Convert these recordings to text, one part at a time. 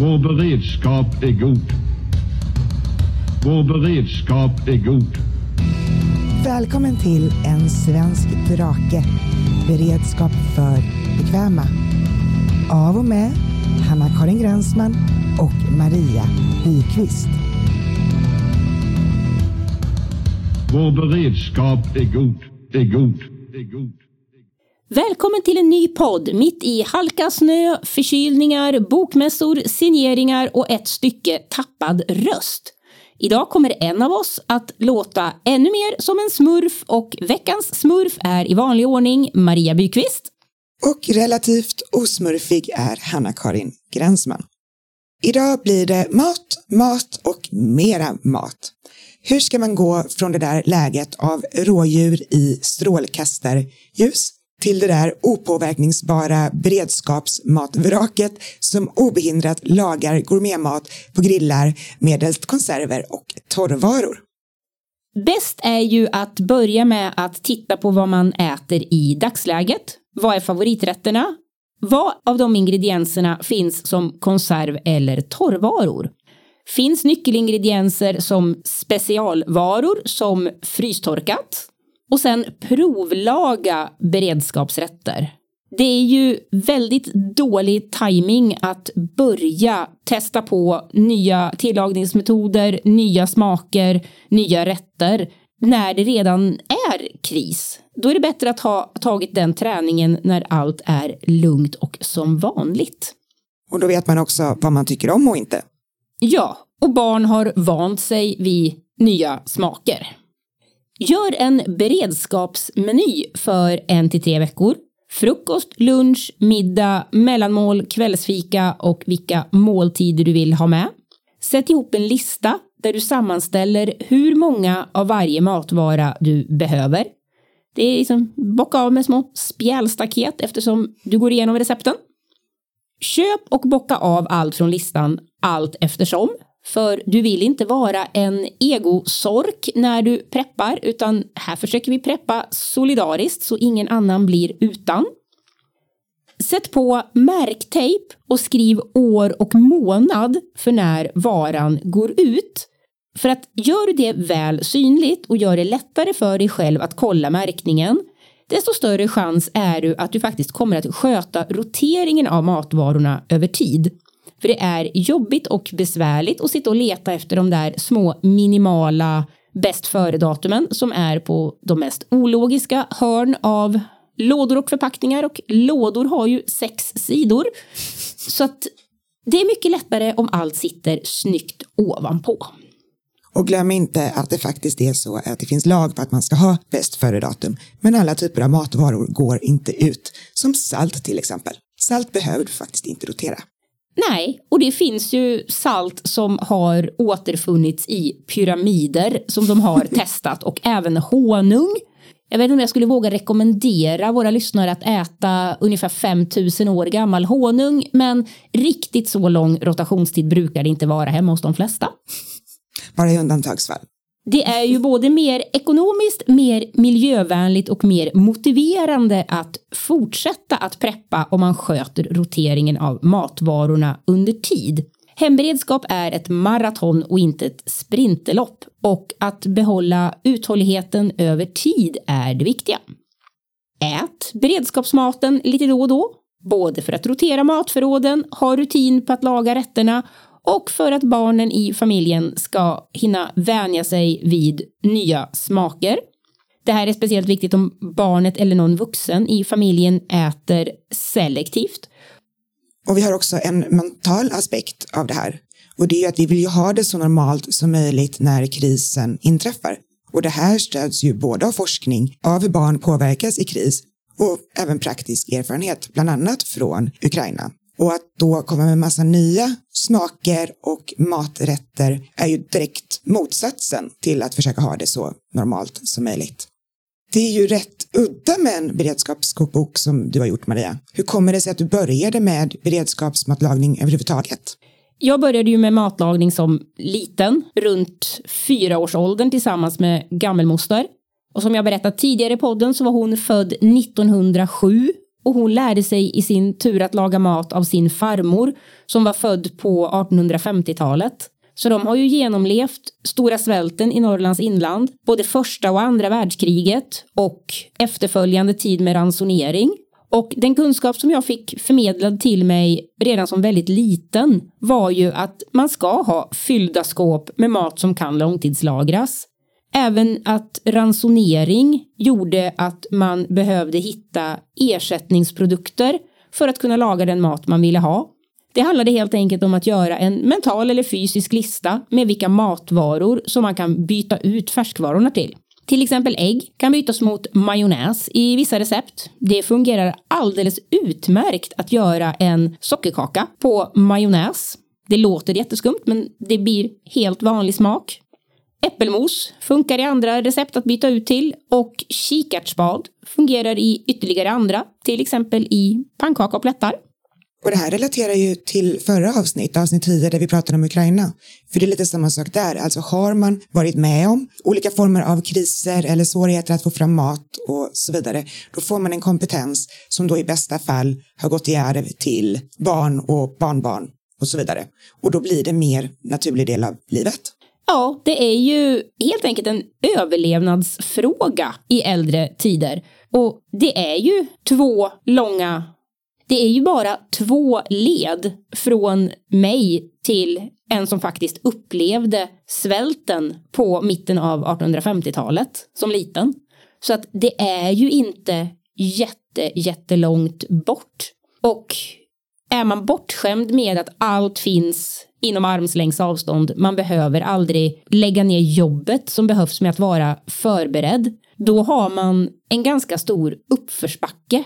Vår beredskap är god. Vår beredskap är god. Välkommen till En svensk drake. Beredskap för bekväma. Av och med Hanna-Karin Gränsman och Maria Byqvist. Vår beredskap är god, är god, är god. Välkommen till en ny podd mitt i halka, snö, förkylningar, bokmässor, signeringar och ett stycke tappad röst. Idag kommer en av oss att låta ännu mer som en smurf och veckans smurf är i vanlig ordning Maria Byqvist. Och relativt osmurfig är Hanna-Karin Gränsman. Idag blir det mat, mat och mera mat. Hur ska man gå från det där läget av rådjur i strålkastarljus till det där opåverkningsbara beredskapsmatvraket som obehindrat lagar gourmetmat på grillar medelst konserver och torrvaror. Bäst är ju att börja med att titta på vad man äter i dagsläget. Vad är favoriträtterna? Vad av de ingredienserna finns som konserv eller torrvaror? Finns nyckelingredienser som specialvaror som frystorkat? Och sen provlaga beredskapsrätter. Det är ju väldigt dålig timing att börja testa på nya tillagningsmetoder, nya smaker, nya rätter när det redan är kris. Då är det bättre att ha tagit den träningen när allt är lugnt och som vanligt. Och då vet man också vad man tycker om och inte. Ja, och barn har vant sig vid nya smaker. Gör en beredskapsmeny för en till tre veckor. Frukost, lunch, middag, mellanmål, kvällsfika och vilka måltider du vill ha med. Sätt ihop en lista där du sammanställer hur många av varje matvara du behöver. Det är liksom bocka av med små spjälstaket eftersom du går igenom recepten. Köp och bocka av allt från listan allt eftersom för du vill inte vara en egosork när du preppar, utan här försöker vi preppa solidariskt så ingen annan blir utan. Sätt på märktejp och skriv år och månad för när varan går ut. För att gör du det väl synligt och gör det lättare för dig själv att kolla märkningen, desto större chans är du att du faktiskt kommer att sköta roteringen av matvarorna över tid. För det är jobbigt och besvärligt att sitta och leta efter de där små minimala bäst före-datumen som är på de mest ologiska hörn av lådor och förpackningar och lådor har ju sex sidor. Så att det är mycket lättare om allt sitter snyggt ovanpå. Och glöm inte att det faktiskt är så att det finns lag på att man ska ha bäst före-datum. Men alla typer av matvaror går inte ut. Som salt till exempel. Salt behöver du faktiskt inte rotera. Nej, och det finns ju salt som har återfunnits i pyramider som de har testat och även honung. Jag vet inte om jag skulle våga rekommendera våra lyssnare att äta ungefär 5000 år gammal honung, men riktigt så lång rotationstid brukar det inte vara hemma hos de flesta. Bara i undantagsfall. Det är ju både mer ekonomiskt, mer miljövänligt och mer motiverande att fortsätta att preppa om man sköter roteringen av matvarorna under tid. Hemberedskap är ett maraton och inte ett sprinterlopp och att behålla uthålligheten över tid är det viktiga. Ät beredskapsmaten lite då och då, både för att rotera matförråden, ha rutin på att laga rätterna och för att barnen i familjen ska hinna vänja sig vid nya smaker. Det här är speciellt viktigt om barnet eller någon vuxen i familjen äter selektivt. Och vi har också en mental aspekt av det här. Och det är att vi vill ju ha det så normalt som möjligt när krisen inträffar. Och det här stöds ju både av forskning, av hur barn påverkas i kris och även praktisk erfarenhet, bland annat från Ukraina. Och att då komma med massa nya smaker och maträtter är ju direkt motsatsen till att försöka ha det så normalt som möjligt. Det är ju rätt udda med en beredskapskokbok som du har gjort Maria. Hur kommer det sig att du började med beredskapsmatlagning överhuvudtaget? Jag började ju med matlagning som liten, runt fyraårsåldern tillsammans med gammelmoster. Och som jag berättat tidigare i podden så var hon född 1907 och hon lärde sig i sin tur att laga mat av sin farmor som var född på 1850-talet. Så de har ju genomlevt stora svälten i Norrlands inland, både första och andra världskriget och efterföljande tid med ransonering. Och den kunskap som jag fick förmedlad till mig redan som väldigt liten var ju att man ska ha fyllda skåp med mat som kan långtidslagras. Även att ransonering gjorde att man behövde hitta ersättningsprodukter för att kunna laga den mat man ville ha. Det handlade helt enkelt om att göra en mental eller fysisk lista med vilka matvaror som man kan byta ut färskvarorna till. Till exempel ägg kan bytas mot majonnäs i vissa recept. Det fungerar alldeles utmärkt att göra en sockerkaka på majonnäs. Det låter jätteskumt men det blir helt vanlig smak. Äppelmos funkar i andra recept att byta ut till och kikärtsspad fungerar i ytterligare andra, till exempel i pannkaka och plättar. Och det här relaterar ju till förra avsnitt, avsnitt 10 där vi pratade om Ukraina. För det är lite samma sak där, alltså har man varit med om olika former av kriser eller svårigheter att få fram mat och så vidare, då får man en kompetens som då i bästa fall har gått i arv till barn och barnbarn och så vidare. Och då blir det mer naturlig del av livet. Ja, det är ju helt enkelt en överlevnadsfråga i äldre tider. Och det är ju två långa det är ju bara två led från mig till en som faktiskt upplevde svälten på mitten av 1850-talet som liten. Så att det är ju inte jätte, jättelångt bort. Och är man bortskämd med att allt finns inom armslängds avstånd, man behöver aldrig lägga ner jobbet som behövs med att vara förberedd, då har man en ganska stor uppförsbacke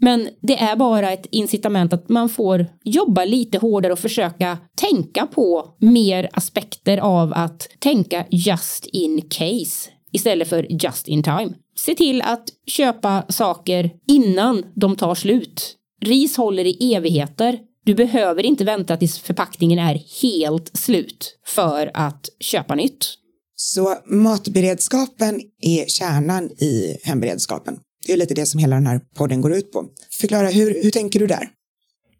men det är bara ett incitament att man får jobba lite hårdare och försöka tänka på mer aspekter av att tänka just in case istället för just in time. Se till att köpa saker innan de tar slut. Ris håller i evigheter. Du behöver inte vänta tills förpackningen är helt slut för att köpa nytt. Så matberedskapen är kärnan i hemberedskapen. Det är lite det som hela den här podden går ut på. Förklara, hur, hur tänker du där?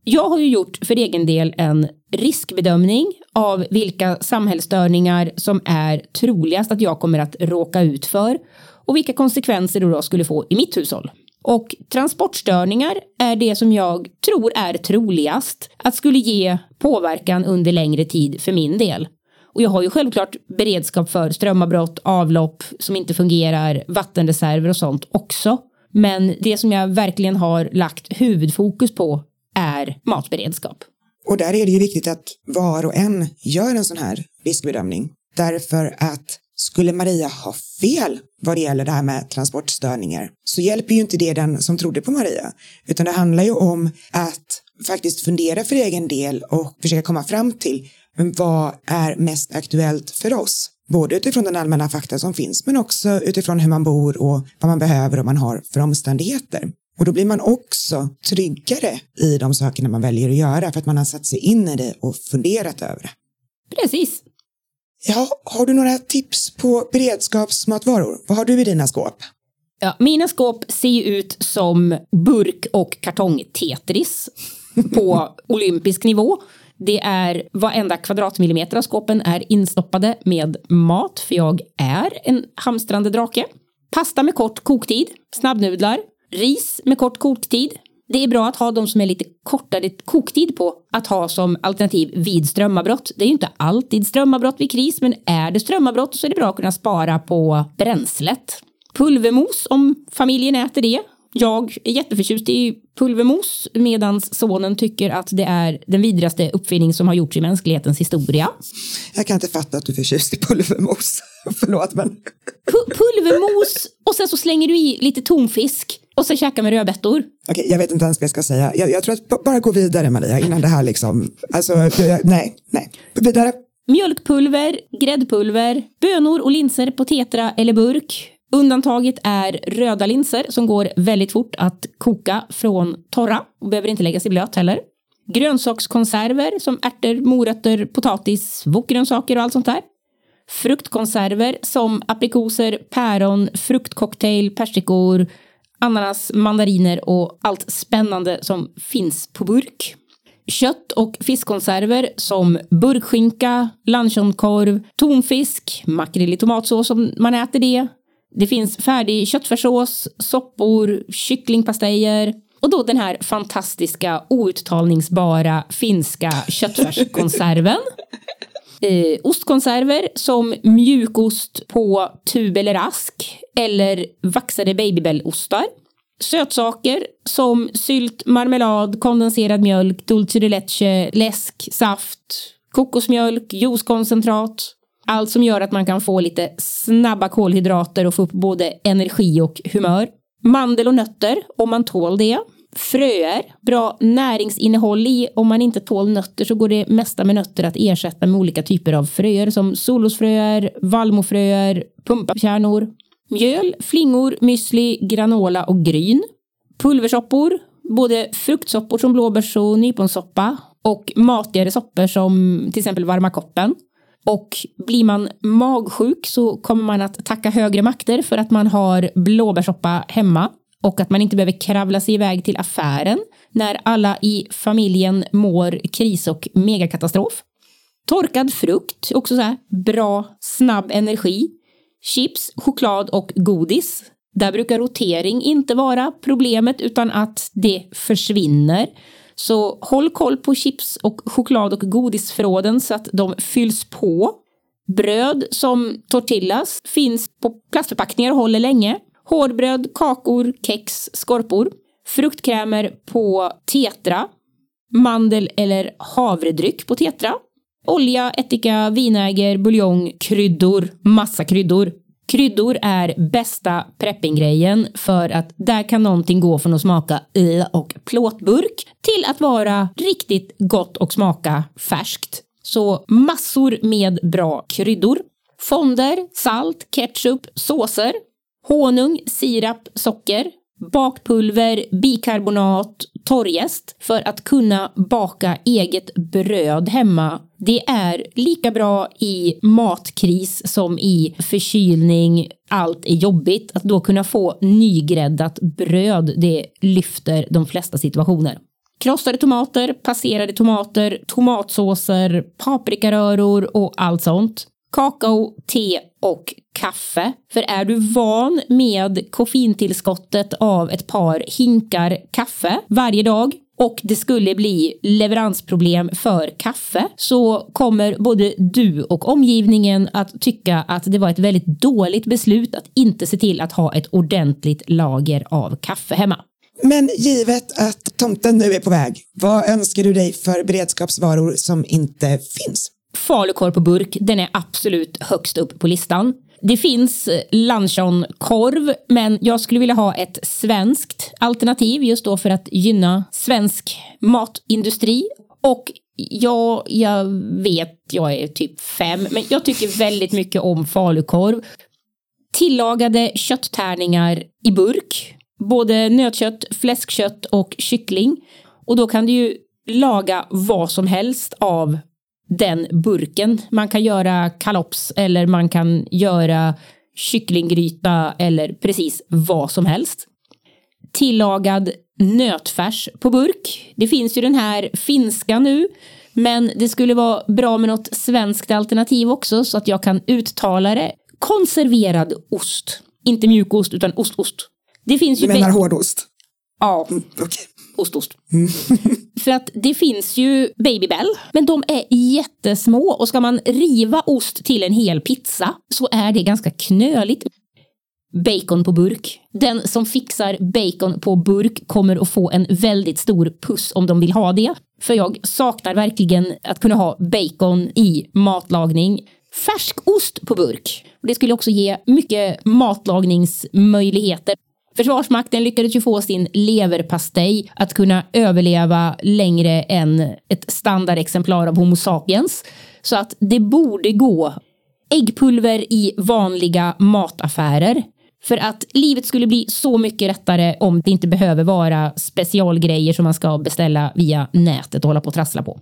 Jag har ju gjort för egen del en riskbedömning av vilka samhällsstörningar som är troligast att jag kommer att råka ut för och vilka konsekvenser det då skulle få i mitt hushåll. Och transportstörningar är det som jag tror är troligast att skulle ge påverkan under längre tid för min del. Och jag har ju självklart beredskap för strömavbrott, avlopp som inte fungerar, vattenreserver och sånt också. Men det som jag verkligen har lagt huvudfokus på är matberedskap. Och där är det ju viktigt att var och en gör en sån här riskbedömning. Därför att skulle Maria ha fel vad det gäller det här med transportstörningar så hjälper ju inte det den som trodde på Maria. Utan det handlar ju om att faktiskt fundera för egen del och försöka komma fram till men vad är mest aktuellt för oss? Både utifrån den allmänna fakta som finns men också utifrån hur man bor och vad man behöver och man har för omständigheter. Och då blir man också tryggare i de sakerna man väljer att göra för att man har satt sig in i det och funderat över det. Precis. Ja, har du några tips på beredskapsmatvaror? Vad har du i dina skåp? Ja, mina skåp ser ut som burk och kartong-Tetris på olympisk nivå. Det är varenda kvadratmillimeter av skåpen är instoppade med mat, för jag är en hamstrande drake. Pasta med kort koktid, snabbnudlar, ris med kort koktid. Det är bra att ha de som är lite kortare koktid på att ha som alternativ vid strömavbrott. Det är ju inte alltid strömavbrott vid kris, men är det strömavbrott så är det bra att kunna spara på bränslet. Pulvermos om familjen äter det jag är jätteförtjust i pulvermos medan sonen tycker att det är den vidrigaste uppfinning som har gjorts i mänsklighetens historia. Jag kan inte fatta att du är förtjust i pulvermos. Förlåt men. P pulvermos och sen så slänger du i lite tonfisk och sen käkar med rödbetor. Okej, jag vet inte ens vad jag ska säga. Jag, jag tror att bara gå vidare Maria innan det här liksom, alltså nej, nej, vidare. Mjölkpulver, gräddpulver, bönor och linser på tetra eller burk, Undantaget är röda linser som går väldigt fort att koka från torra och behöver inte läggas i blöt heller. Grönsakskonserver som ärtor, morötter, potatis, wokgrönsaker och allt sånt där. Fruktkonserver som aprikoser, päron, fruktcocktail, persikor, ananas, mandariner och allt spännande som finns på burk. Kött och fiskkonserver som burkskinka, lanchonkorv, tonfisk, makrill i tomatsås om man äter det. Det finns färdig köttfärssås, soppor, kycklingpastejer och då den här fantastiska outtalningsbara finska köttfärskonserven. Eh, ostkonserver som mjukost på tub eller ask eller vaxade babybellostar. Sötsaker som sylt, marmelad, kondenserad mjölk, dulce de leche, läsk, saft, kokosmjölk, juicekoncentrat. Allt som gör att man kan få lite snabba kolhydrater och få upp både energi och humör. Mandel och nötter om man tål det. Fröer, bra näringsinnehåll i. Om man inte tål nötter så går det mesta med nötter att ersätta med olika typer av fröer som solrosfröer, vallmofröer, pumpakärnor. Mjöl, flingor, müsli, granola och gryn. Pulversoppor, både fruktsoppor som blåbärs och nyponsoppa och matigare soppor som till exempel varma koppen. Och blir man magsjuk så kommer man att tacka högre makter för att man har blåbärssoppa hemma och att man inte behöver kravla sig iväg till affären när alla i familjen mår kris och megakatastrof. Torkad frukt, också så här bra, snabb energi. Chips, choklad och godis. Där brukar rotering inte vara problemet utan att det försvinner. Så håll koll på chips och choklad och godisförråden så att de fylls på. Bröd som tortillas finns på plastförpackningar och håller länge. Hårdbröd, kakor, kex, skorpor. Fruktkrämer på tetra. Mandel eller havredryck på tetra. Olja, ättika, vinäger, buljong, kryddor, massa kryddor. Kryddor är bästa preppinggrejen för att där kan någonting gå från att smaka i och plåtburk till att vara riktigt gott och smaka färskt. Så massor med bra kryddor. Fonder, salt, ketchup, såser, honung, sirap, socker, bakpulver, bikarbonat, torrjäst för att kunna baka eget bröd hemma. Det är lika bra i matkris som i förkylning. Allt är jobbigt. Att då kunna få nygräddat bröd, det lyfter de flesta situationer. Krossade tomater, passerade tomater, tomatsåser, paprikaröror och allt sånt. Kakao, te och kaffe. För är du van med koffeintillskottet av ett par hinkar kaffe varje dag och det skulle bli leveransproblem för kaffe så kommer både du och omgivningen att tycka att det var ett väldigt dåligt beslut att inte se till att ha ett ordentligt lager av kaffe hemma. Men givet att tomten nu är på väg, vad önskar du dig för beredskapsvaror som inte finns? Falukorv på burk, den är absolut högst upp på listan. Det finns luncheonkorv, men jag skulle vilja ha ett svenskt alternativ just då för att gynna svensk matindustri. Och ja, jag vet, jag är typ fem, men jag tycker väldigt mycket om falukorv. Tillagade kötttärningar i burk, både nötkött, fläskkött och kyckling. Och då kan du ju laga vad som helst av den burken. Man kan göra kalops eller man kan göra kycklinggryta eller precis vad som helst. Tillagad nötfärs på burk. Det finns ju den här finska nu, men det skulle vara bra med något svenskt alternativ också så att jag kan uttala det. Konserverad ost. Inte mjukost utan ostost. Det finns ju du menar hårdost? Ja. Mm, okay ostost. Mm. För att det finns ju Babybel, men de är jättesmå och ska man riva ost till en hel pizza så är det ganska knöligt. Bacon på burk. Den som fixar bacon på burk kommer att få en väldigt stor puss om de vill ha det. För jag saknar verkligen att kunna ha bacon i matlagning. Färskost på burk. Det skulle också ge mycket matlagningsmöjligheter. Försvarsmakten lyckades ju få sin leverpastej att kunna överleva längre än ett standardexemplar av Homo sapiens. Så att det borde gå. Äggpulver i vanliga mataffärer. För att livet skulle bli så mycket lättare om det inte behöver vara specialgrejer som man ska beställa via nätet och hålla på och trassla på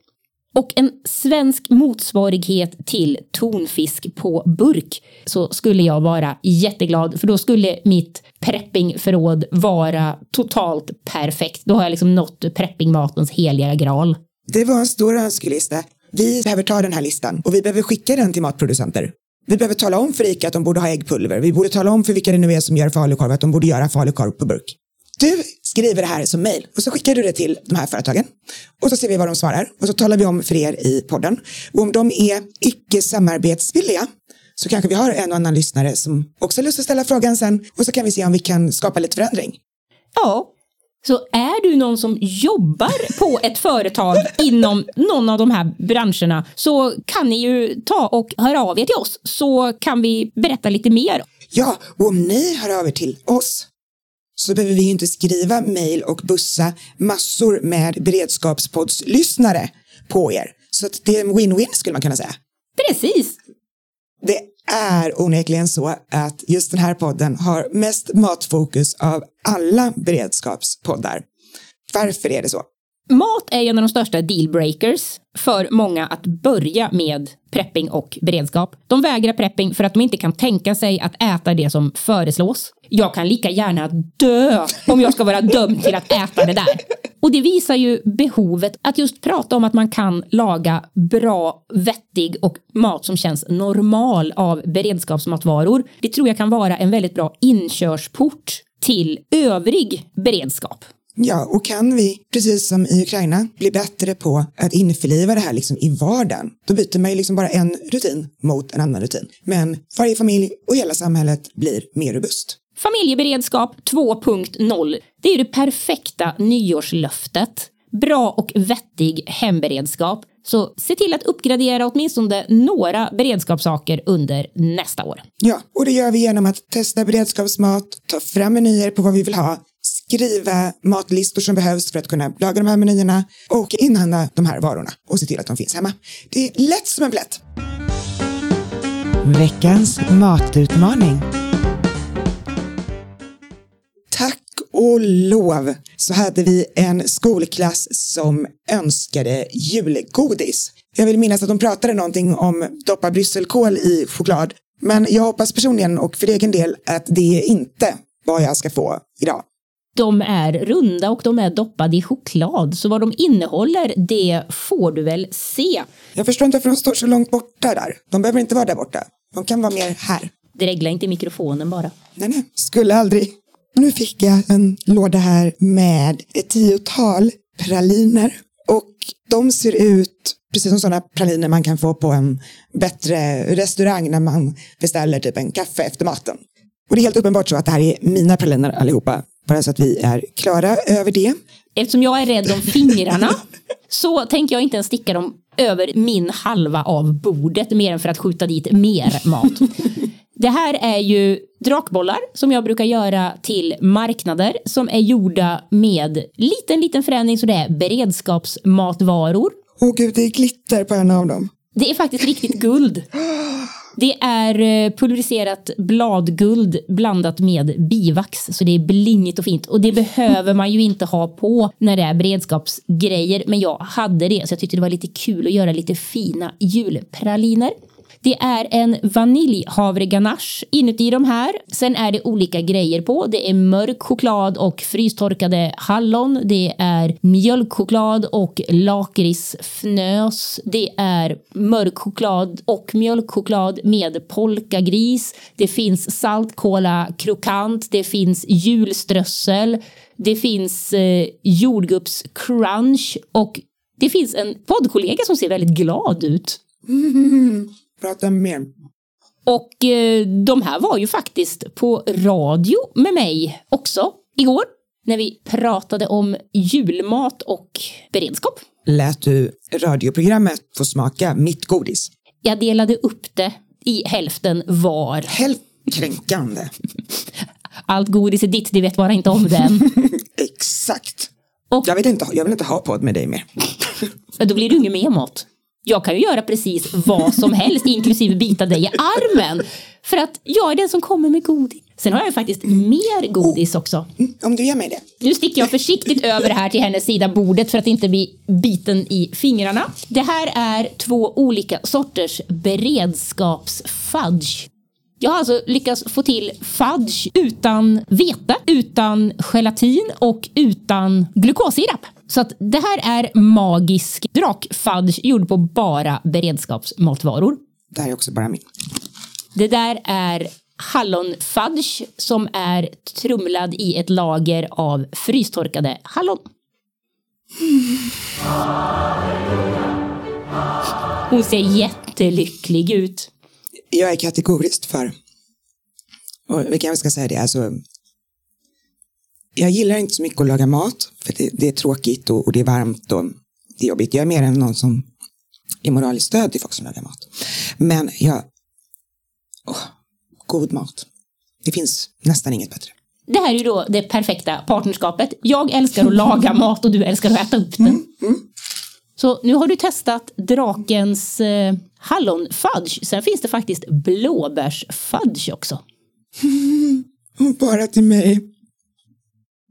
och en svensk motsvarighet till tonfisk på burk så skulle jag vara jätteglad för då skulle mitt preppingförråd vara totalt perfekt. Då har jag liksom nått preppingmatens heliga graal. Det var en stor önskelista. Vi behöver ta den här listan och vi behöver skicka den till matproducenter. Vi behöver tala om för ICA att de borde ha äggpulver. Vi borde tala om för vilka det nu är som gör falukorv att de borde göra falukorv på burk. Du skriver det här som mejl och så skickar du det till de här företagen. Och så ser vi vad de svarar och så talar vi om för er i podden. Och om de är icke samarbetsvilliga så kanske vi har en och annan lyssnare som också har lust att ställa frågan sen och så kan vi se om vi kan skapa lite förändring. Ja, så är du någon som jobbar på ett företag inom någon av de här branscherna så kan ni ju ta och höra av er till oss så kan vi berätta lite mer. Ja, och om ni hör av er till oss så behöver vi inte skriva mejl och bussa massor med beredskapspoddslyssnare på er. Så att det är en win-win skulle man kunna säga. Precis. Det är onekligen så att just den här podden har mest matfokus av alla beredskapspoddar. Varför är det så? Mat är en av de största dealbreakers för många att börja med prepping och beredskap. De vägrar prepping för att de inte kan tänka sig att äta det som föreslås. Jag kan lika gärna dö om jag ska vara dömd till att äta det där. Och det visar ju behovet att just prata om att man kan laga bra, vettig och mat som känns normal av beredskapsmatvaror. Det tror jag kan vara en väldigt bra inkörsport till övrig beredskap. Ja, och kan vi, precis som i Ukraina, bli bättre på att införliva det här liksom i vardagen, då byter man ju liksom bara en rutin mot en annan rutin. Men varje familj och hela samhället blir mer robust. Familjeberedskap 2.0. Det är det perfekta nyårslöftet. Bra och vettig hemberedskap. Så se till att uppgradera åtminstone några beredskapssaker under nästa år. Ja, och det gör vi genom att testa beredskapsmat, ta fram menyer på vad vi vill ha, skriva matlistor som behövs för att kunna laga de här menyerna och inhandla de här varorna och se till att de finns hemma. Det är lätt som en plätt. Veckans matutmaning. Tack och lov så hade vi en skolklass som önskade julgodis. Jag vill minnas att de pratade någonting om doppa brysselkål i choklad. Men jag hoppas personligen och för egen del att det är inte vad jag ska få idag. De är runda och de är doppade i choklad, så vad de innehåller det får du väl se. Jag förstår inte varför de står så långt borta där. De behöver inte vara där borta. De kan vara mer här. Dregla inte mikrofonen bara. Nej, nej, skulle aldrig. Nu fick jag en låda här med ett tiotal praliner och de ser ut precis som sådana praliner man kan få på en bättre restaurang när man beställer typ en kaffe efter maten. Och det är helt uppenbart så att det här är mina praliner allihopa, bara så att vi är klara över det. Eftersom jag är rädd om fingrarna så tänker jag inte ens sticka dem över min halva av bordet mer än för att skjuta dit mer mat. Det här är ju drakbollar som jag brukar göra till marknader som är gjorda med liten, liten förändring så det är beredskapsmatvaror. Åh gud, det är glitter på en av dem. Det är faktiskt riktigt guld. Det är eh, pulveriserat bladguld blandat med bivax, så det är blingigt och fint. Och det behöver man ju inte ha på när det är beredskapsgrejer, men jag hade det, så jag tyckte det var lite kul att göra lite fina julpraliner. Det är en vaniljhavreganache inuti de här. Sen är det olika grejer på. Det är mörk choklad och frystorkade hallon. Det är mjölkchoklad och lakritsfnös. Det är mörk choklad och mjölkchoklad med polkagris. Det finns saltkola krokant. Det finns julströssel. Det finns eh, jordgubbscrunch och det finns en poddkollega som ser väldigt glad ut. Prata mer. Och eh, de här var ju faktiskt på radio med mig också igår när vi pratade om julmat och beredskap. Lät du radioprogrammet få smaka mitt godis? Jag delade upp det i hälften var. Helt kränkande. Allt godis är ditt, det vet bara inte om den. Exakt. Och Jag, vet inte, jag vill inte ha podd med dig mer. då blir det ju ingen mer mat. Jag kan ju göra precis vad som helst, inklusive bita dig i armen. För att jag är den som kommer med godis. Sen har jag faktiskt mer godis också. Mm, om du ger mig det. Nu sticker jag försiktigt över här till hennes sida bordet för att inte bli biten i fingrarna. Det här är två olika sorters beredskapsfudge. Jag har alltså lyckats få till fudge utan vete, utan gelatin och utan glukossirap. Så att det här är magisk drakfudge gjord på bara beredskapsmatvaror. Det här är också bara mitt. Det där är hallonfudge som är trumlad i ett lager av frystorkade hallon. Hon ser jättelycklig ut. Jag är kategoriskt för, och vi kanske ska säga det, alltså jag gillar inte så mycket att laga mat, för det, det är tråkigt och, och, det är varmt och det är jobbigt. Jag är mer än någon som är moraliskt stöd till folk som lagar mat. Men jag, oh, god mat. Det finns nästan inget bättre. Det här är ju då det perfekta partnerskapet. Jag älskar att laga mat och du älskar att äta upp den. Mm, mm. Så nu har du testat drakens eh, hallonfudge. Sen finns det faktiskt blåbärsfudge också. Bara till mig.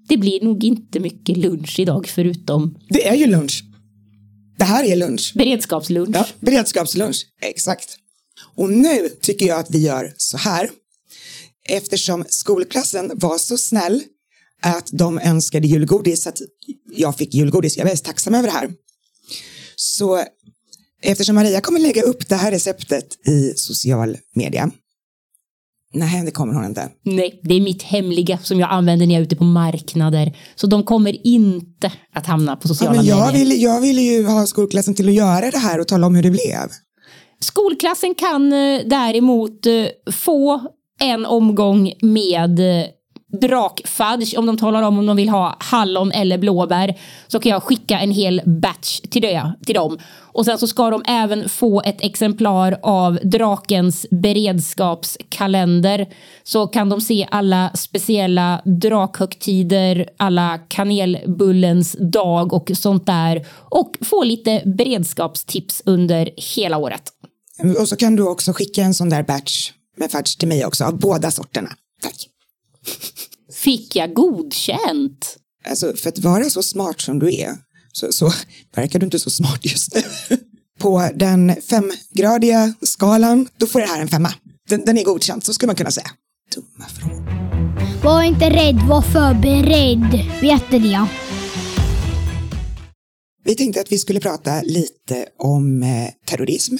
Det blir nog inte mycket lunch idag förutom... Det är ju lunch. Det här är lunch. Beredskapslunch. Ja, beredskapslunch. Exakt. Och nu tycker jag att vi gör så här. Eftersom skolklassen var så snäll att de önskade julgodis, att jag fick julgodis. Jag är väldigt tacksam över det här. Så eftersom Maria kommer lägga upp det här receptet i social media. Nej, det kommer hon inte. Nej, det är mitt hemliga som jag använder när jag är ute på marknader. Så de kommer inte att hamna på sociala ja, men jag medier. Vill, jag ville ju ha skolklassen till att göra det här och tala om hur det blev. Skolklassen kan eh, däremot eh, få en omgång med eh, drakfudge om de talar om om de vill ha hallon eller blåbär så kan jag skicka en hel batch till, det, till dem. Och sen så ska de även få ett exemplar av drakens beredskapskalender så kan de se alla speciella drakhögtider, alla kanelbullens dag och sånt där och få lite beredskapstips under hela året. Och så kan du också skicka en sån där batch med fudge till mig också av båda sorterna. Tack. Fick jag godkänt? Alltså för att vara så smart som du är så, så verkar du inte så smart just nu. På den femgradiga skalan, då får det här en femma. Den, den är godkänd, så skulle man kunna säga. Dumma frågor. Var inte rädd, var förberedd. Vet ni? Vi tänkte att vi skulle prata lite om eh, terrorism.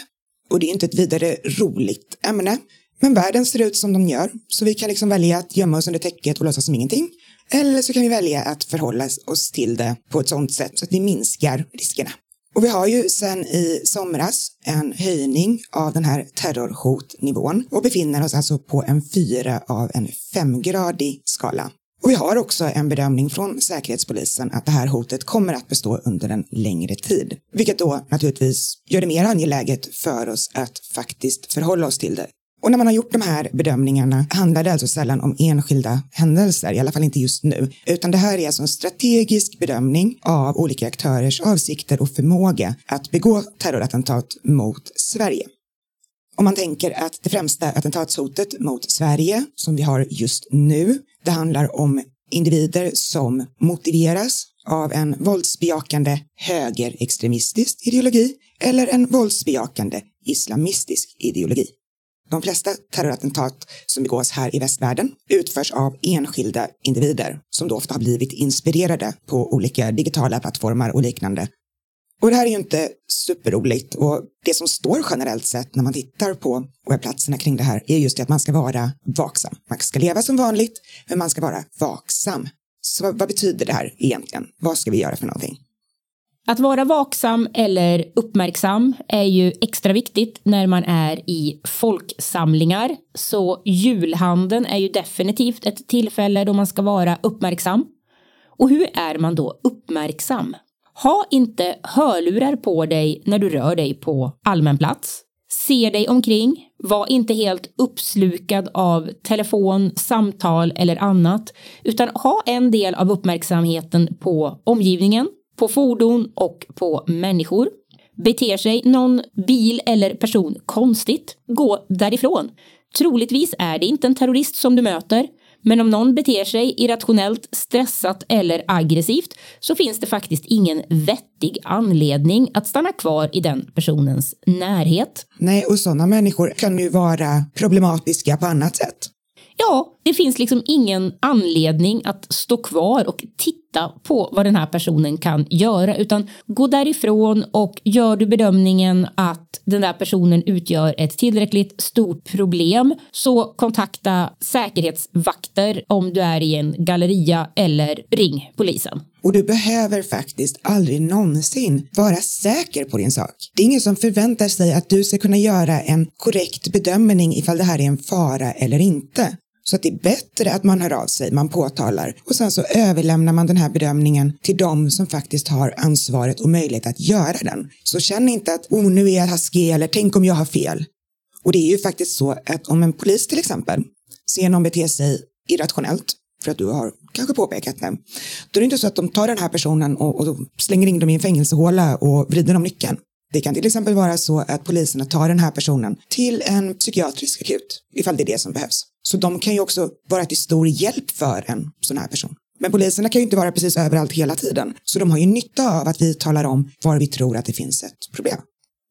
Och det är inte ett vidare roligt ämne. Men världen ser ut som de gör, så vi kan liksom välja att gömma oss under täcket och låtsas som ingenting. Eller så kan vi välja att förhålla oss till det på ett sådant sätt så att vi minskar riskerna. Och vi har ju sedan i somras en höjning av den här terrorhotnivån och befinner oss alltså på en fyra av en femgradig skala. Och vi har också en bedömning från Säkerhetspolisen att det här hotet kommer att bestå under en längre tid. Vilket då naturligtvis gör det mer angeläget för oss att faktiskt förhålla oss till det och när man har gjort de här bedömningarna handlar det alltså sällan om enskilda händelser, i alla fall inte just nu, utan det här är alltså en strategisk bedömning av olika aktörers avsikter och förmåga att begå terrorattentat mot Sverige. Om man tänker att det främsta attentatshotet mot Sverige som vi har just nu, det handlar om individer som motiveras av en våldsbejakande högerextremistisk ideologi eller en våldsbejakande islamistisk ideologi. De flesta terrorattentat som begås här i västvärlden utförs av enskilda individer som då ofta har blivit inspirerade på olika digitala plattformar och liknande. Och det här är ju inte superroligt och det som står generellt sett när man tittar på webbplatserna kring det här är just det att man ska vara vaksam. Man ska leva som vanligt, men man ska vara vaksam. Så vad betyder det här egentligen? Vad ska vi göra för någonting? Att vara vaksam eller uppmärksam är ju extra viktigt när man är i folksamlingar. Så julhandeln är ju definitivt ett tillfälle då man ska vara uppmärksam. Och hur är man då uppmärksam? Ha inte hörlurar på dig när du rör dig på allmän plats. Se dig omkring. Var inte helt uppslukad av telefon, samtal eller annat, utan ha en del av uppmärksamheten på omgivningen på fordon och på människor. Beter sig någon bil eller person konstigt, gå därifrån. Troligtvis är det inte en terrorist som du möter, Men om någon beter sig irrationellt, stressat eller aggressivt så finns det faktiskt ingen vettig anledning att stanna kvar i den personens närhet. Nej, och sådana människor kan ju vara problematiska på annat sätt. Ja, det finns liksom ingen anledning att stå kvar och titta på vad den här personen kan göra utan gå därifrån och gör du bedömningen att den där personen utgör ett tillräckligt stort problem så kontakta säkerhetsvakter om du är i en galleria eller ring polisen. Och du behöver faktiskt aldrig någonsin vara säker på din sak. Det är ingen som förväntar sig att du ska kunna göra en korrekt bedömning ifall det här är en fara eller inte. Så att det är bättre att man hör av sig, man påtalar och sen så överlämnar man den här bedömningen till de som faktiskt har ansvaret och möjlighet att göra den. Så känn inte att oh, nu är jag taskig eller tänk om jag har fel. Och det är ju faktiskt så att om en polis till exempel ser någon bete sig irrationellt för att du har kanske påpekat det. Då är det inte så att de tar den här personen och, och slänger in dem i en fängelsehåla och vrider om nyckeln. Det kan till exempel vara så att poliserna tar den här personen till en psykiatrisk akut ifall det är det som behövs. Så de kan ju också vara till stor hjälp för en sån här person. Men poliserna kan ju inte vara precis överallt hela tiden. Så de har ju nytta av att vi talar om var vi tror att det finns ett problem.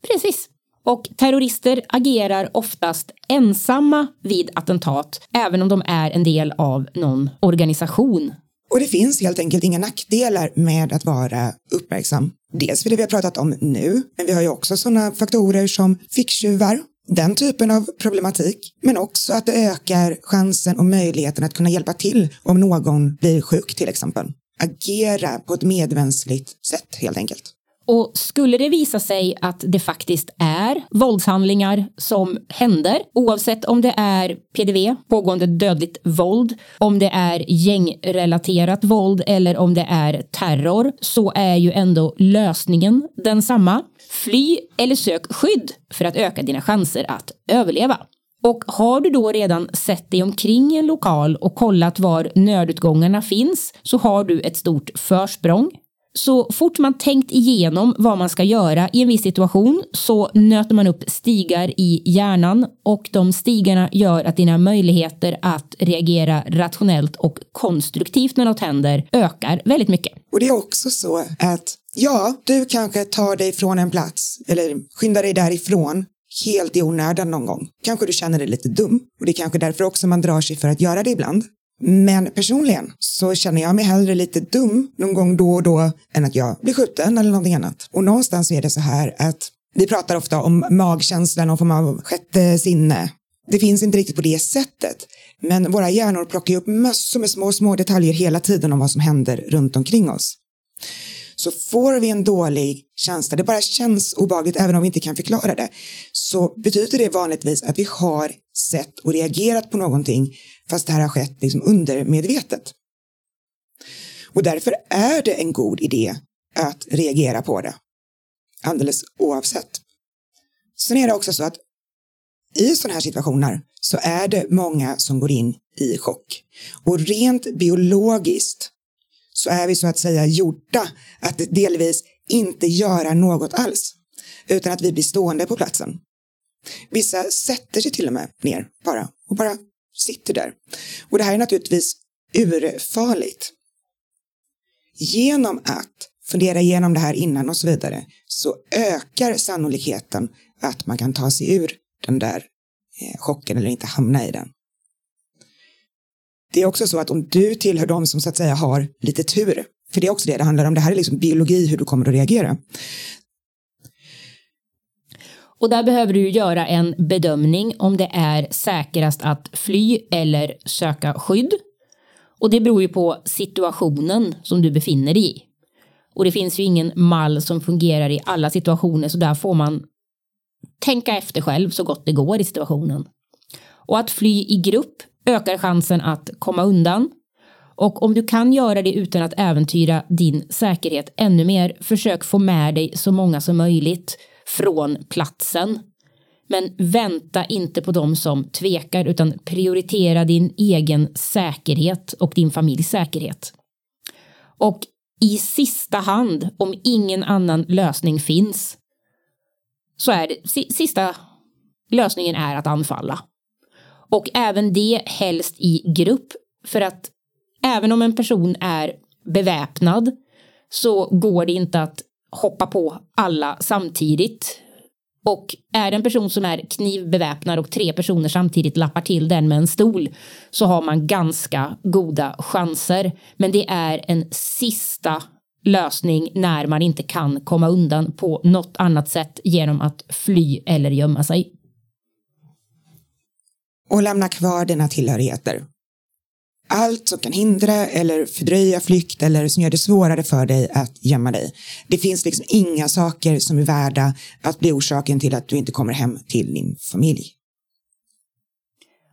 Precis. Och terrorister agerar oftast ensamma vid attentat, även om de är en del av någon organisation. Och det finns helt enkelt inga nackdelar med att vara uppmärksam. Dels för det vi har pratat om nu, men vi har ju också sådana faktorer som ficktjuvar, den typen av problematik, men också att det ökar chansen och möjligheten att kunna hjälpa till om någon blir sjuk till exempel. Agera på ett medmänskligt sätt helt enkelt. Och skulle det visa sig att det faktiskt är våldshandlingar som händer, oavsett om det är PDV, pågående dödligt våld, om det är gängrelaterat våld eller om det är terror, så är ju ändå lösningen densamma. Fly eller sök skydd för att öka dina chanser att överleva. Och har du då redan sett dig omkring i en lokal och kollat var nödutgångarna finns så har du ett stort försprång. Så fort man tänkt igenom vad man ska göra i en viss situation så nöter man upp stigar i hjärnan och de stigarna gör att dina möjligheter att reagera rationellt och konstruktivt när något händer ökar väldigt mycket. Och det är också så att ja, du kanske tar dig från en plats eller skyndar dig därifrån helt i onödan någon gång. Kanske du känner dig lite dum och det är kanske därför också man drar sig för att göra det ibland. Men personligen så känner jag mig hellre lite dum någon gång då och då än att jag blir skjuten eller någonting annat. Och någonstans är det så här att vi pratar ofta om magkänslan och form av sjätte sinne. Det finns inte riktigt på det sättet, men våra hjärnor plockar ju upp massor med små, små detaljer hela tiden om vad som händer runt omkring oss. Så får vi en dålig känsla, det bara känns obagligt även om vi inte kan förklara det, så betyder det vanligtvis att vi har sett och reagerat på någonting fast det här har skett liksom undermedvetet. Och därför är det en god idé att reagera på det. Alldeles oavsett. Sen är det också så att i sådana här situationer så är det många som går in i chock. Och rent biologiskt så är vi så att säga gjorda att delvis inte göra något alls, utan att vi blir stående på platsen. Vissa sätter sig till och med ner bara och bara sitter där. Och det här är naturligtvis urfarligt. Genom att fundera igenom det här innan och så vidare så ökar sannolikheten att man kan ta sig ur den där eh, chocken eller inte hamna i den. Det är också så att om du tillhör de som så att säga har lite tur, för det är också det det handlar om, det här är liksom biologi hur du kommer att reagera. Och där behöver du göra en bedömning om det är säkrast att fly eller söka skydd. Och det beror ju på situationen som du befinner dig i. Och det finns ju ingen mall som fungerar i alla situationer så där får man tänka efter själv så gott det går i situationen. Och att fly i grupp ökar chansen att komma undan. Och om du kan göra det utan att äventyra din säkerhet ännu mer, försök få med dig så många som möjligt från platsen. Men vänta inte på dem som tvekar utan prioritera din egen säkerhet och din familjs säkerhet. Och i sista hand, om ingen annan lösning finns, så är det sista lösningen är att anfalla. Och även det helst i grupp. För att även om en person är beväpnad så går det inte att hoppa på alla samtidigt. Och är det en person som är knivbeväpnad och tre personer samtidigt lappar till den med en stol så har man ganska goda chanser. Men det är en sista lösning när man inte kan komma undan på något annat sätt genom att fly eller gömma sig. Och lämna kvar dina tillhörigheter. Allt som kan hindra eller fördröja flykt eller som gör det svårare för dig att gömma dig. Det finns liksom inga saker som är värda att bli orsaken till att du inte kommer hem till din familj.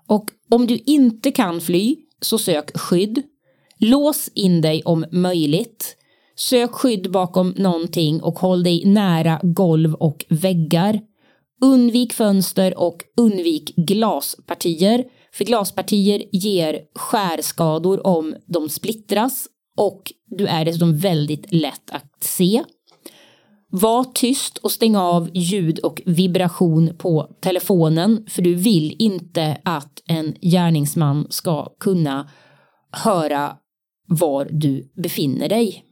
Och om du inte kan fly så sök skydd. Lås in dig om möjligt. Sök skydd bakom någonting och håll dig nära golv och väggar. Undvik fönster och undvik glaspartier. För glaspartier ger skärskador om de splittras och du är dessutom väldigt lätt att se. Var tyst och stäng av ljud och vibration på telefonen för du vill inte att en gärningsman ska kunna höra var du befinner dig.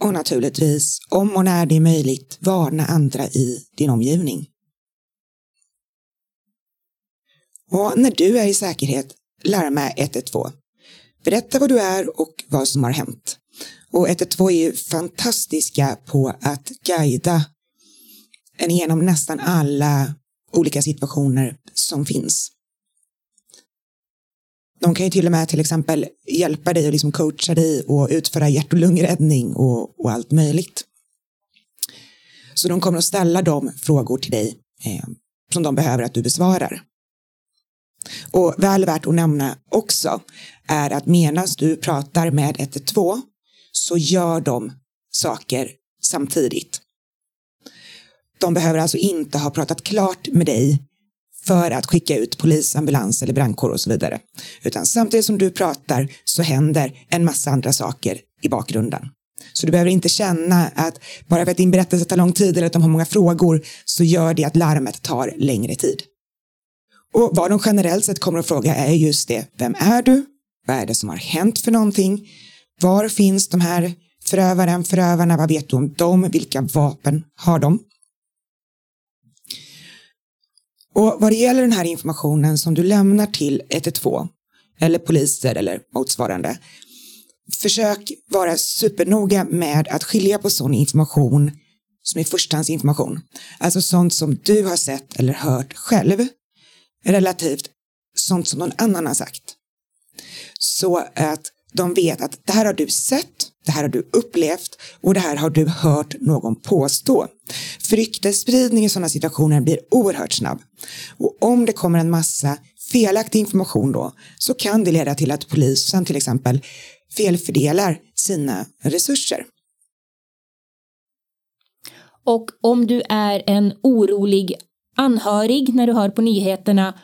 Och naturligtvis, om och när det är möjligt, varna andra i din omgivning. Och när du är i säkerhet, larma 112. Berätta vad du är och vad som har hänt. Och 112 är ju fantastiska på att guida en genom nästan alla olika situationer som finns. De kan ju till och med till exempel hjälpa dig och liksom coacha dig och utföra hjärt och lungräddning och, och allt möjligt. Så de kommer att ställa de frågor till dig eh, som de behöver att du besvarar. Och väl värt att nämna också är att medan du pratar med 112 så gör de saker samtidigt. De behöver alltså inte ha pratat klart med dig för att skicka ut polis, ambulans eller brandkår och så vidare. Utan samtidigt som du pratar så händer en massa andra saker i bakgrunden. Så du behöver inte känna att bara för att din berättelse tar lång tid eller att de har många frågor så gör det att larmet tar längre tid. Och vad de generellt sett kommer att fråga är just det. Vem är du? Vad är det som har hänt för någonting? Var finns de här förövaren, förövarna? Vad vet du om dem? Vilka vapen har de? Och vad det gäller den här informationen som du lämnar till 112 eller poliser eller motsvarande. Försök vara supernoga med att skilja på sån information som är förstahandsinformation. Alltså sånt som du har sett eller hört själv relativt sånt som någon annan har sagt. Så att de vet att det här har du sett, det här har du upplevt och det här har du hört någon påstå. För ryktesspridning i sådana situationer blir oerhört snabb. Och om det kommer en massa felaktig information då så kan det leda till att polisen till exempel felfördelar sina resurser. Och om du är en orolig anhörig när du hör på nyheterna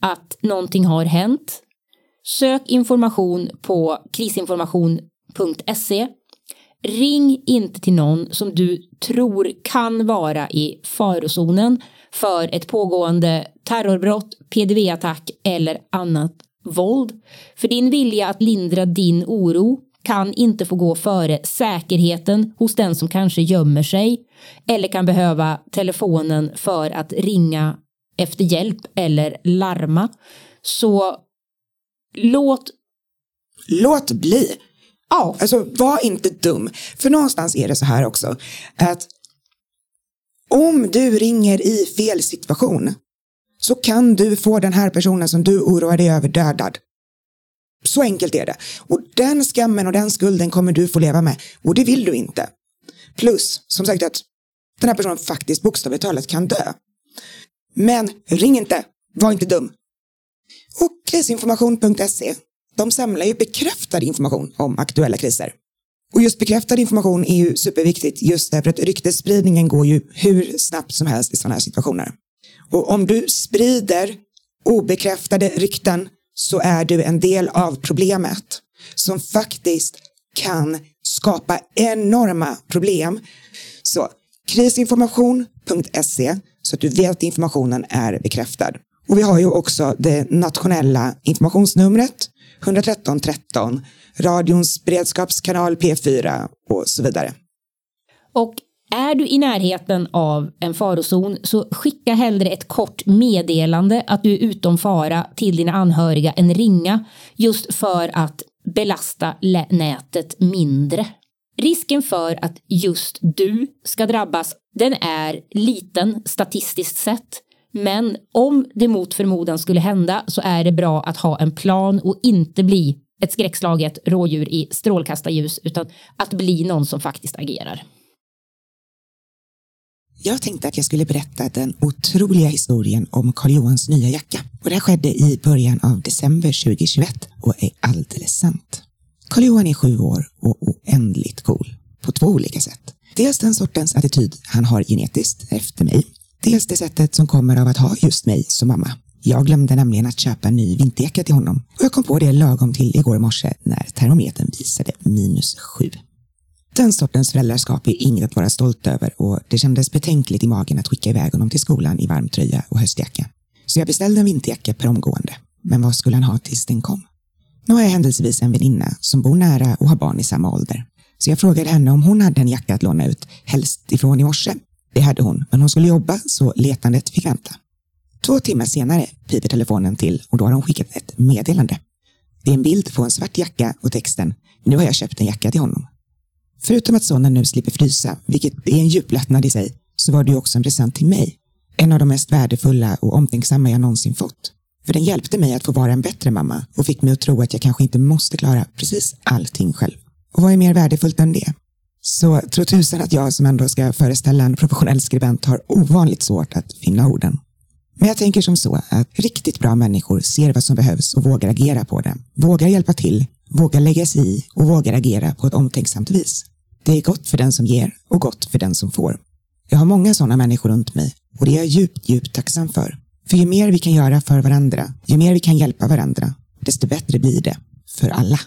att någonting har hänt. Sök information på krisinformation.se. Ring inte till någon som du tror kan vara i farozonen för ett pågående terrorbrott, PDV-attack eller annat våld. För din vilja att lindra din oro kan inte få gå före säkerheten hos den som kanske gömmer sig eller kan behöva telefonen för att ringa efter hjälp eller larma. Så låt... Låt bli. Ja. Alltså var inte dum. För någonstans är det så här också att om du ringer i fel situation så kan du få den här personen som du oroar dig över dödad. Så enkelt är det. Och den skammen och den skulden kommer du få leva med. Och det vill du inte. Plus, som sagt att den här personen faktiskt bokstavligt talat kan dö. Men ring inte, var inte dum. Och krisinformation.se, de samlar ju bekräftad information om aktuella kriser. Och just bekräftad information är ju superviktigt just därför att ryktesspridningen går ju hur snabbt som helst i sådana här situationer. Och om du sprider obekräftade rykten så är du en del av problemet som faktiskt kan skapa enorma problem. Så krisinformation.se så att du vet att informationen är bekräftad. Och vi har ju också det nationella informationsnumret 113 13, radions beredskapskanal P4 och så vidare. Och är du i närheten av en farozon så skicka hellre ett kort meddelande att du är utom fara till dina anhöriga än ringa just för att belasta nätet mindre. Risken för att just du ska drabbas den är liten statistiskt sett men om det mot förmodan skulle hända så är det bra att ha en plan och inte bli ett skräckslaget rådjur i strålkastarljus utan att bli någon som faktiskt agerar. Jag tänkte att jag skulle berätta den otroliga historien om Karl Johans nya jacka. Och det här skedde i början av december 2021 och är alldeles sant. Karl Johan är sju år och oändligt cool. På två olika sätt. Dels den sortens attityd han har genetiskt efter mig. Dels det sättet som kommer av att ha just mig som mamma. Jag glömde nämligen att köpa en ny vinterjacka till honom och jag kom på det lagom till igår morse när termometern visade minus sju. Den sortens föräldraskap är inget att vara stolt över och det kändes betänkligt i magen att skicka iväg honom till skolan i varm tröja och höstjacka. Så jag beställde en vinterjacka per omgående. Men vad skulle han ha tills den kom? Nu har jag händelsevis en väninna som bor nära och har barn i samma ålder. Så jag frågade henne om hon hade en jacka att låna ut, helst ifrån i morse. Det hade hon, men hon skulle jobba så letandet fick vänta. Två timmar senare piper telefonen till och då har hon skickat ett meddelande. Det är en bild på en svart jacka och texten Nu har jag köpt en jacka till honom. Förutom att sonen nu slipper frysa, vilket är en djup lättnad i sig, så var det ju också en present till mig. En av de mest värdefulla och omtänksamma jag någonsin fått. För den hjälpte mig att få vara en bättre mamma och fick mig att tro att jag kanske inte måste klara precis allting själv. Och vad är mer värdefullt än det? Så tro tusan att jag som ändå ska föreställa en professionell skribent har ovanligt svårt att finna orden. Men jag tänker som så att riktigt bra människor ser vad som behövs och vågar agera på det. Vågar hjälpa till, vågar lägga sig i och vågar agera på ett omtänksamt vis. Det är gott för den som ger och gott för den som får. Jag har många sådana människor runt mig och det är jag djupt, djupt tacksam för. För ju mer vi kan göra för varandra, ju mer vi kan hjälpa varandra, desto bättre blir det för alla.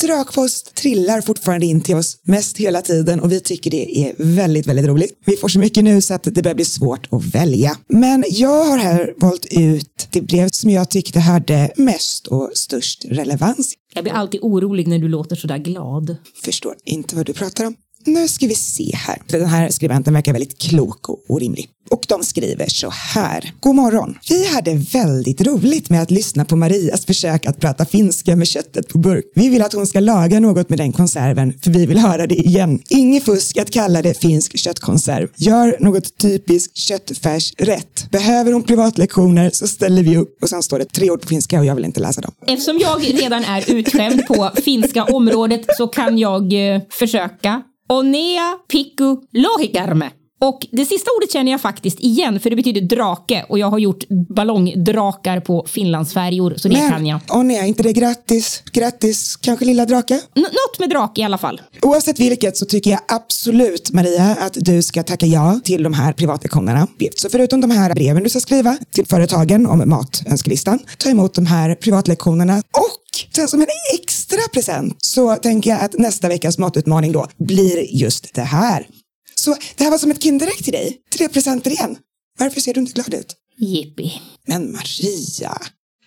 Drakpost trillar fortfarande in till oss mest hela tiden och vi tycker det är väldigt, väldigt roligt. Vi får så mycket nu så att det börjar bli svårt att välja. Men jag har här valt ut det brev som jag tyckte hade mest och störst relevans. Jag blir alltid orolig när du låter sådär glad. Förstår inte vad du pratar om. Nu ska vi se här. Den här skribenten verkar väldigt klok och orimlig. Och de skriver så här. God morgon. Vi hade väldigt roligt med att lyssna på Marias försök att prata finska med köttet på burk. Vi vill att hon ska laga något med den konserven, för vi vill höra det igen. Inget fusk att kalla det finsk köttkonserv. Gör något typiskt köttfärsrätt. Behöver hon privatlektioner så ställer vi upp. Och sen står det tre ord på finska och jag vill inte läsa dem. Eftersom jag redan är utskämd på finska området så kan jag eh, försöka Onea Pikku Lohikarme. Och det sista ordet känner jag faktiskt igen för det betyder drake och jag har gjort ballongdrakar på finlandsfärjor så det Men, kan jag. Onea, inte det grattis? Grattis, kanske lilla drake? N något med drake i alla fall. Oavsett vilket så tycker jag absolut Maria att du ska tacka ja till de här privatlektionerna. Så förutom de här breven du ska skriva till företagen om matönskelistan, ta emot de här privatlektionerna och sen som en extra present så tänker jag att nästa veckas matutmaning då blir just det här. Så det här var som ett Kinderägg till dig. Tre presenter igen. Varför ser du inte glad ut? Jippi. Men Maria.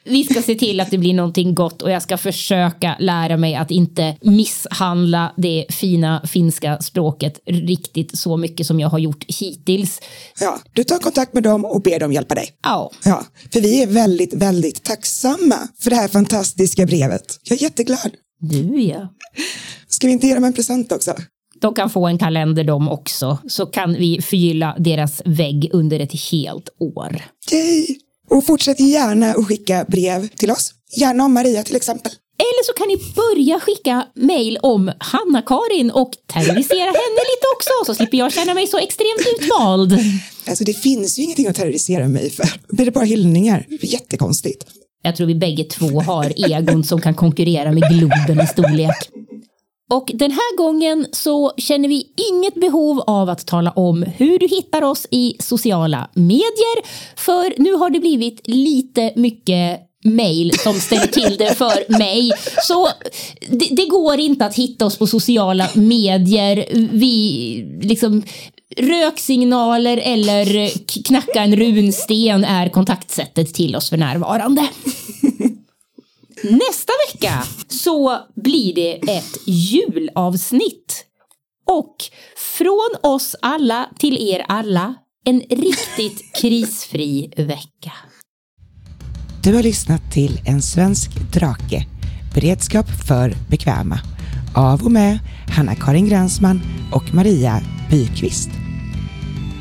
Vi ska se till att det blir någonting gott och jag ska försöka lära mig att inte misshandla det fina finska språket riktigt så mycket som jag har gjort hittills. Ja, du tar kontakt med dem och ber dem hjälpa dig. Ja. Ja, för vi är väldigt, väldigt tacksamma för det här fantastiska brevet. Jag är jätteglad. Du ja. Ska vi inte ge dem en present också? De kan få en kalender de också, så kan vi förgylla deras vägg under ett helt år. Yay! Och fortsätt gärna att skicka brev till oss. Gärna om Maria till exempel. Eller så kan ni börja skicka mejl om Hanna-Karin och terrorisera henne lite också, så slipper jag känna mig så extremt utvald. Alltså det finns ju ingenting att terrorisera mig för. Blir det bara hyllningar. Det är jättekonstigt. Jag tror vi bägge två har egon som kan konkurrera med Globen i storlek. Och den här gången så känner vi inget behov av att tala om hur du hittar oss i sociala medier. För nu har det blivit lite mycket mail som ställer till det för mig. Så det, det, går inte att hitta oss på sociala medier. Vi liksom Röksignaler eller knacka en runsten är kontaktsättet till oss för närvarande. Nästa vecka så blir det ett julavsnitt. Och från oss alla till er alla, en riktigt krisfri vecka. Du har lyssnat till En svensk drake, beredskap för bekväma, av och med Hanna-Karin Gränsman och Maria Byqvist.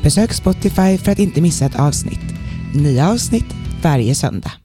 Besök Spotify för att inte missa ett avsnitt. Nya avsnitt varje söndag.